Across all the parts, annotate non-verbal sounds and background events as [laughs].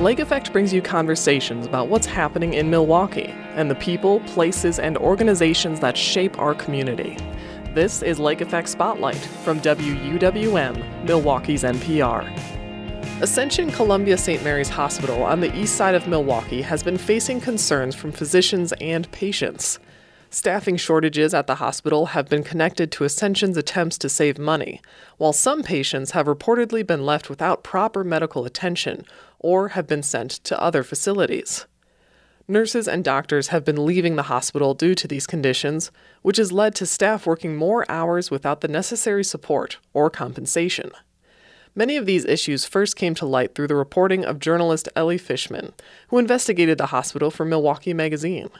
Lake Effect brings you conversations about what's happening in Milwaukee and the people, places, and organizations that shape our community. This is Lake Effect Spotlight from WUWM, Milwaukee's NPR. Ascension Columbia St. Mary's Hospital on the east side of Milwaukee has been facing concerns from physicians and patients. Staffing shortages at the hospital have been connected to Ascension's attempts to save money, while some patients have reportedly been left without proper medical attention or have been sent to other facilities. Nurses and doctors have been leaving the hospital due to these conditions, which has led to staff working more hours without the necessary support or compensation. Many of these issues first came to light through the reporting of journalist Ellie Fishman, who investigated the hospital for Milwaukee Magazine.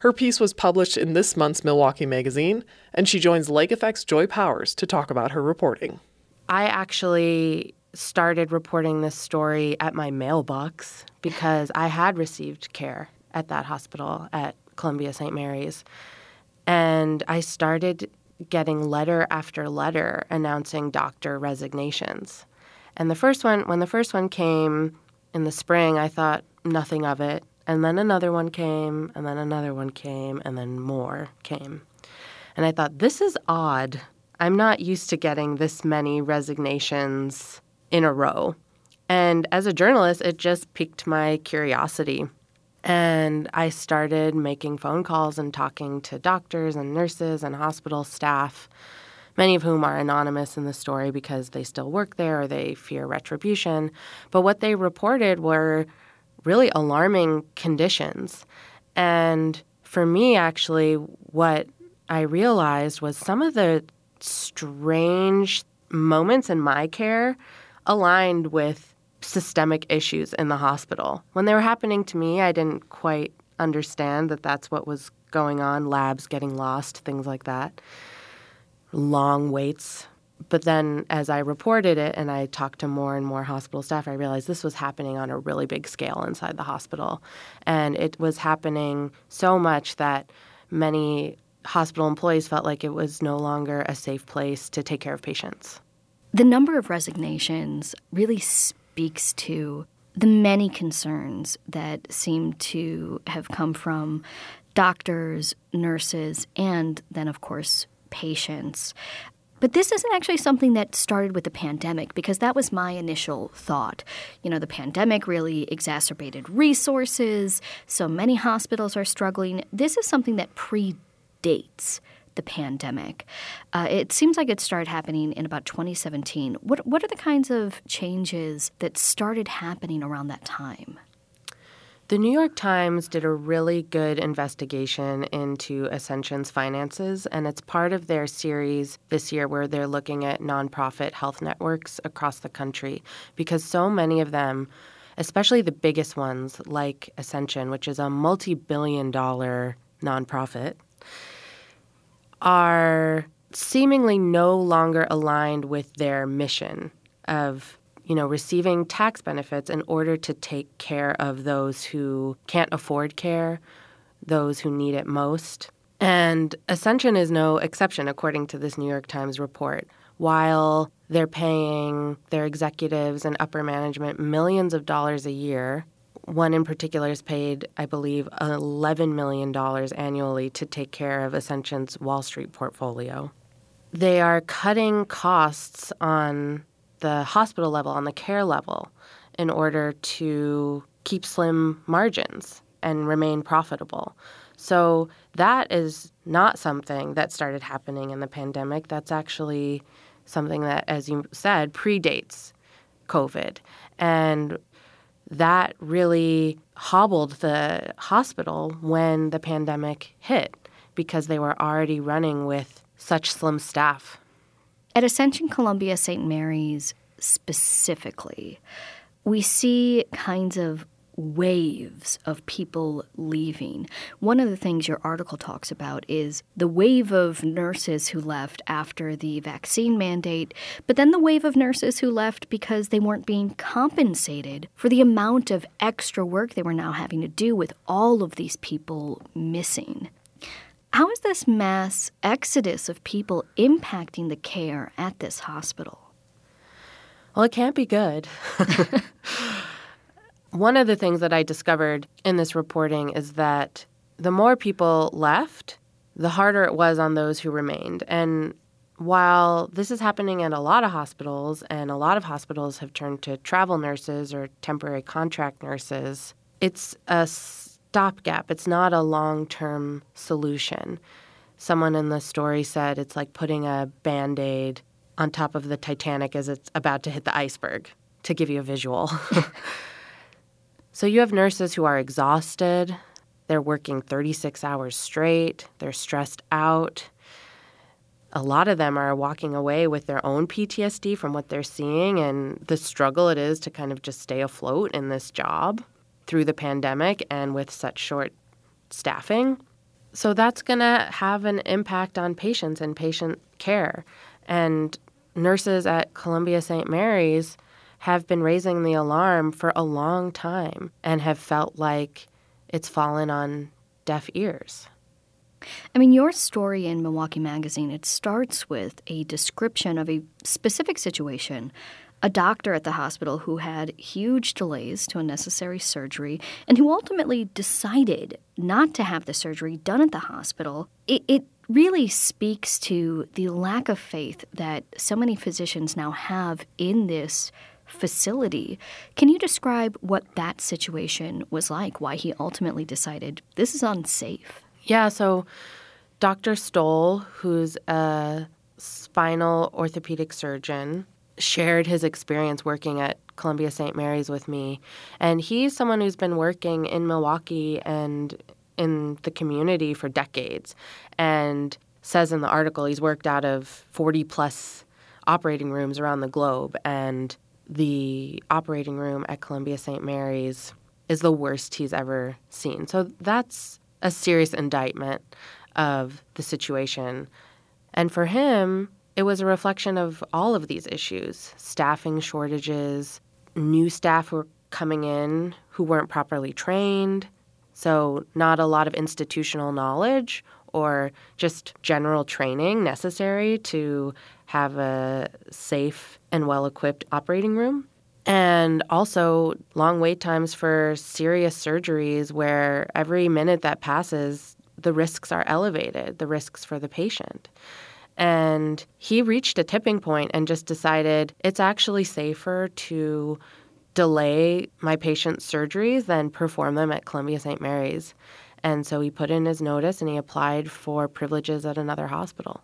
Her piece was published in this month's Milwaukee Magazine, and she joins Lake Effect's Joy Powers to talk about her reporting. I actually started reporting this story at my mailbox because I had received care at that hospital at Columbia St. Mary's. And I started getting letter after letter announcing doctor resignations. And the first one, when the first one came in the spring, I thought nothing of it. And then another one came, and then another one came, and then more came. And I thought, this is odd. I'm not used to getting this many resignations in a row. And as a journalist, it just piqued my curiosity. And I started making phone calls and talking to doctors and nurses and hospital staff, many of whom are anonymous in the story because they still work there or they fear retribution. But what they reported were really alarming conditions. And for me, actually, what I realized was some of the strange moments in my care aligned with systemic issues in the hospital. When they were happening to me, I didn't quite understand that that's what was going on labs getting lost, things like that, long waits but then as I reported it and I talked to more and more hospital staff, I realized this was happening on a really big scale inside the hospital. And it was happening so much that many hospital employees felt like it was no longer a safe place to take care of patients. The number of resignations really speaks to the many concerns that seem to have come from doctors, nurses, and then, of course, patients. But this isn't actually something that started with the pandemic because that was my initial thought. You know, the pandemic really exacerbated resources, so many hospitals are struggling. This is something that predates the pandemic. Uh, it seems like it started happening in about 2017. What, what are the kinds of changes that started happening around that time? The New York Times did a really good investigation into Ascension's finances, and it's part of their series this year where they're looking at nonprofit health networks across the country because so many of them, especially the biggest ones like Ascension, which is a multi billion dollar nonprofit, are seemingly no longer aligned with their mission of you know, receiving tax benefits in order to take care of those who can't afford care, those who need it most. And Ascension is no exception, according to this New York Times report. While they're paying their executives and upper management millions of dollars a year, one in particular is paid, I believe, $11 million annually to take care of Ascension's Wall Street portfolio. They are cutting costs on the hospital level, on the care level, in order to keep slim margins and remain profitable. So that is not something that started happening in the pandemic. That's actually something that, as you said, predates COVID. And that really hobbled the hospital when the pandemic hit because they were already running with such slim staff. At Ascension Columbia St. Mary's specifically, we see kinds of waves of people leaving. One of the things your article talks about is the wave of nurses who left after the vaccine mandate, but then the wave of nurses who left because they weren't being compensated for the amount of extra work they were now having to do with all of these people missing. How is this mass exodus of people impacting the care at this hospital? Well, it can't be good. [laughs] one of the things that I discovered in this reporting is that the more people left, the harder it was on those who remained. And while this is happening at a lot of hospitals, and a lot of hospitals have turned to travel nurses or temporary contract nurses, it's a stopgap. It's not a long term solution. Someone in the story said it's like putting a band aid on top of the Titanic as it's about to hit the iceberg, to give you a visual. [laughs] so you have nurses who are exhausted, they're working 36 hours straight, they're stressed out. A lot of them are walking away with their own PTSD from what they're seeing and the struggle it is to kind of just stay afloat in this job through the pandemic and with such short staffing. So that's going to have an impact on patients and patient care. And nurses at Columbia St. Mary's have been raising the alarm for a long time and have felt like it's fallen on deaf ears. I mean, your story in Milwaukee Magazine, it starts with a description of a specific situation a doctor at the hospital who had huge delays to a necessary surgery and who ultimately decided not to have the surgery done at the hospital. It, it really speaks to the lack of faith that so many physicians now have in this facility. Can you describe what that situation was like? Why he ultimately decided this is unsafe? Yeah, so Dr. Stoll, who's a spinal orthopedic surgeon, shared his experience working at Columbia St. Mary's with me. And he's someone who's been working in Milwaukee and in the community for decades and says in the article he's worked out of 40 plus operating rooms around the globe and the operating room at Columbia St. Mary's is the worst he's ever seen. So that's a serious indictment of the situation. And for him, it was a reflection of all of these issues staffing shortages, new staff were coming in who weren't properly trained, so not a lot of institutional knowledge or just general training necessary to have a safe and well equipped operating room. And also long wait times for serious surgeries where every minute that passes, the risks are elevated, the risks for the patient. And he reached a tipping point and just decided it's actually safer to delay my patient's surgeries than perform them at Columbia St. Mary's. And so he put in his notice and he applied for privileges at another hospital.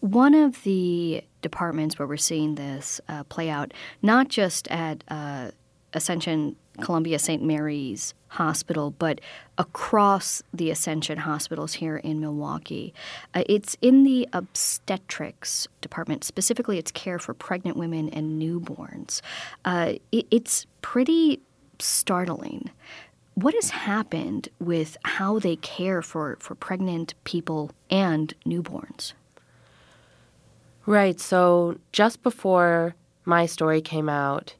One of the departments where we're seeing this uh, play out, not just at uh, Ascension Columbia St. Mary's Hospital, but across the Ascension hospitals here in Milwaukee. Uh, it's in the obstetrics department, specifically, it's care for pregnant women and newborns. Uh, it, it's pretty startling. What has happened with how they care for, for pregnant people and newborns? Right. So just before my story came out,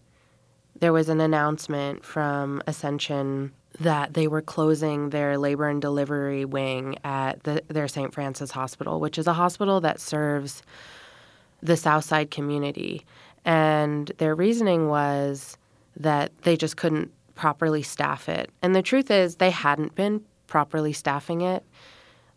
there was an announcement from Ascension that they were closing their labor and delivery wing at the, their St. Francis Hospital, which is a hospital that serves the Southside community. And their reasoning was that they just couldn't properly staff it. And the truth is, they hadn't been properly staffing it.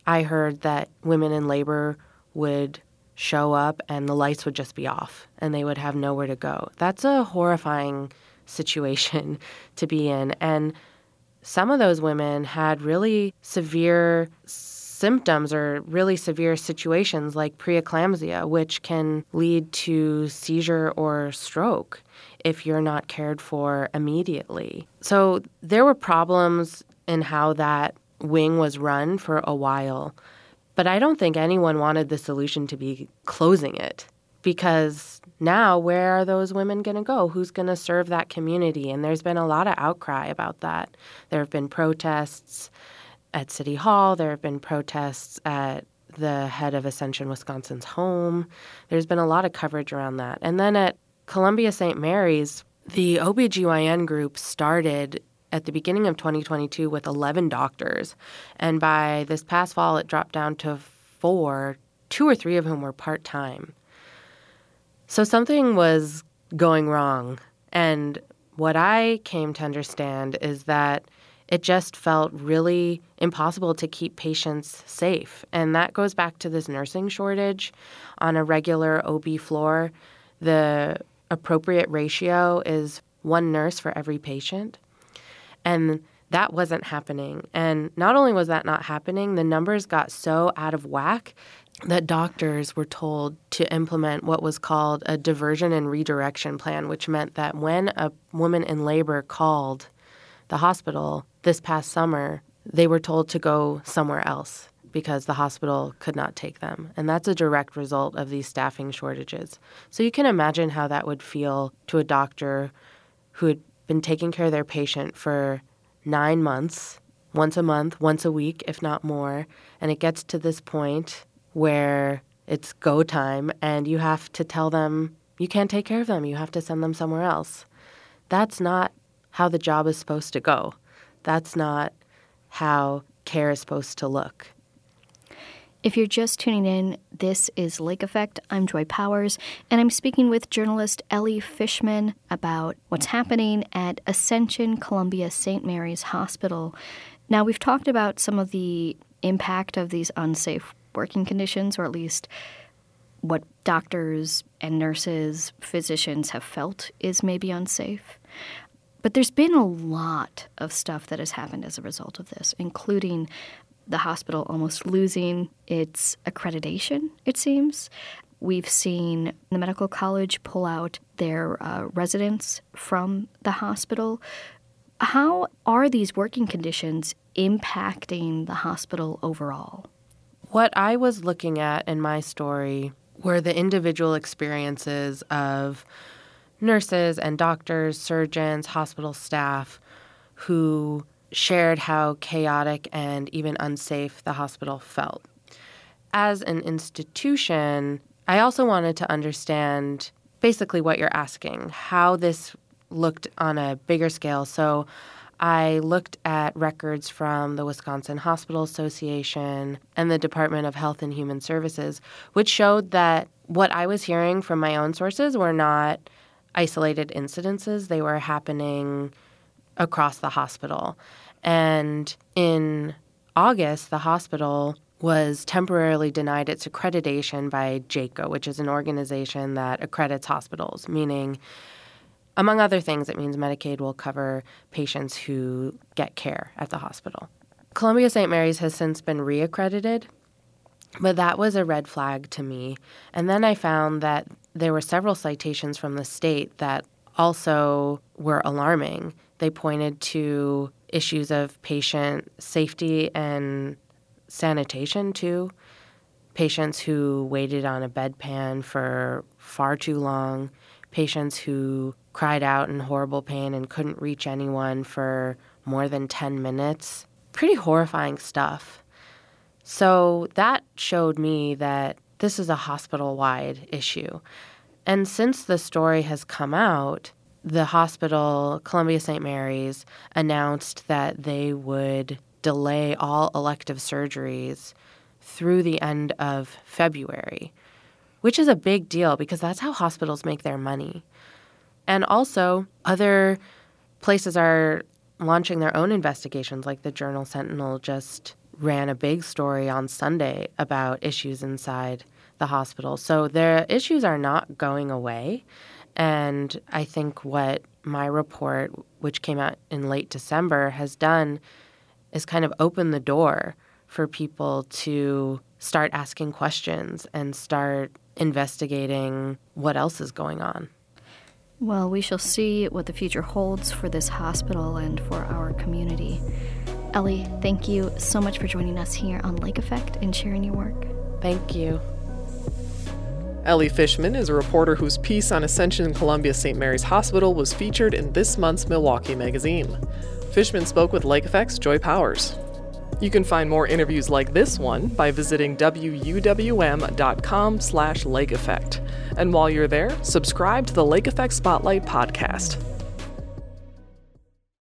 I heard that women in labor would show up and the lights would just be off and they would have nowhere to go. That's a horrifying situation [laughs] to be in. And some of those women had really severe symptoms or really severe situations like preeclampsia, which can lead to seizure or stroke if you're not cared for immediately. So there were problems in how that wing was run for a while. But I don't think anyone wanted the solution to be closing it because now where are those women going to go? Who's going to serve that community? And there's been a lot of outcry about that. There have been protests at City Hall, there have been protests at the head of Ascension Wisconsin's home. There's been a lot of coverage around that. And then at Columbia St. Mary's, the OBGYN group started at the beginning of 2022 with 11 doctors. And by this past fall, it dropped down to four, two or three of whom were part time. So something was going wrong. And what I came to understand is that it just felt really impossible to keep patients safe. And that goes back to this nursing shortage on a regular OB floor. The appropriate ratio is one nurse for every patient. And that wasn't happening. And not only was that not happening, the numbers got so out of whack that doctors were told to implement what was called a diversion and redirection plan, which meant that when a woman in labor called the hospital this past summer, they were told to go somewhere else because the hospital could not take them. And that's a direct result of these staffing shortages. So you can imagine how that would feel to a doctor who had been taking care of their patient for nine months, once a month, once a week, if not more. And it gets to this point where it's go time and you have to tell them you can't take care of them, you have to send them somewhere else. That's not how the job is supposed to go. That's not how care is supposed to look. If you're just tuning in, this is Lake Effect. I'm Joy Powers, and I'm speaking with journalist Ellie Fishman about what's happening at Ascension Columbia St. Mary's Hospital. Now, we've talked about some of the impact of these unsafe working conditions, or at least what doctors and nurses, physicians have felt is maybe unsafe. But there's been a lot of stuff that has happened as a result of this, including the hospital almost losing its accreditation, it seems. We've seen the medical college pull out their uh, residents from the hospital. How are these working conditions impacting the hospital overall? What I was looking at in my story were the individual experiences of nurses and doctors, surgeons, hospital staff who shared how chaotic and even unsafe the hospital felt. As an institution, I also wanted to understand basically what you're asking, how this looked on a bigger scale. So I looked at records from the Wisconsin Hospital Association and the Department of Health and Human Services, which showed that what I was hearing from my own sources were not isolated incidences, they were happening across the hospital. And in August, the hospital was temporarily denied its accreditation by JCAHO, which is an organization that accredits hospitals, meaning, among other things, it means Medicaid will cover patients who get care at the hospital. Columbia St. Mary's has since been reaccredited, but that was a red flag to me. And then I found that there were several citations from the state that also were alarming. They pointed to issues of patient safety and sanitation, too. Patients who waited on a bedpan for far too long, patients who cried out in horrible pain and couldn't reach anyone for more than 10 minutes. Pretty horrifying stuff. So that showed me that this is a hospital wide issue. And since the story has come out, the hospital, Columbia St. Mary's, announced that they would delay all elective surgeries through the end of February, which is a big deal because that's how hospitals make their money. And also, other places are launching their own investigations, like the Journal Sentinel just ran a big story on Sunday about issues inside the hospital. So the issues are not going away. And I think what my report, which came out in late December, has done is kind of open the door for people to start asking questions and start investigating what else is going on. Well, we shall see what the future holds for this hospital and for our community. Ellie, thank you so much for joining us here on Lake Effect and sharing your work. Thank you. Ellie Fishman is a reporter whose piece on Ascension Columbia St. Mary's Hospital was featured in this month's Milwaukee magazine. Fishman spoke with Lake Effect's Joy Powers. You can find more interviews like this one by visiting wuwm.com slash lake effect. And while you're there, subscribe to the Lake Effect Spotlight podcast.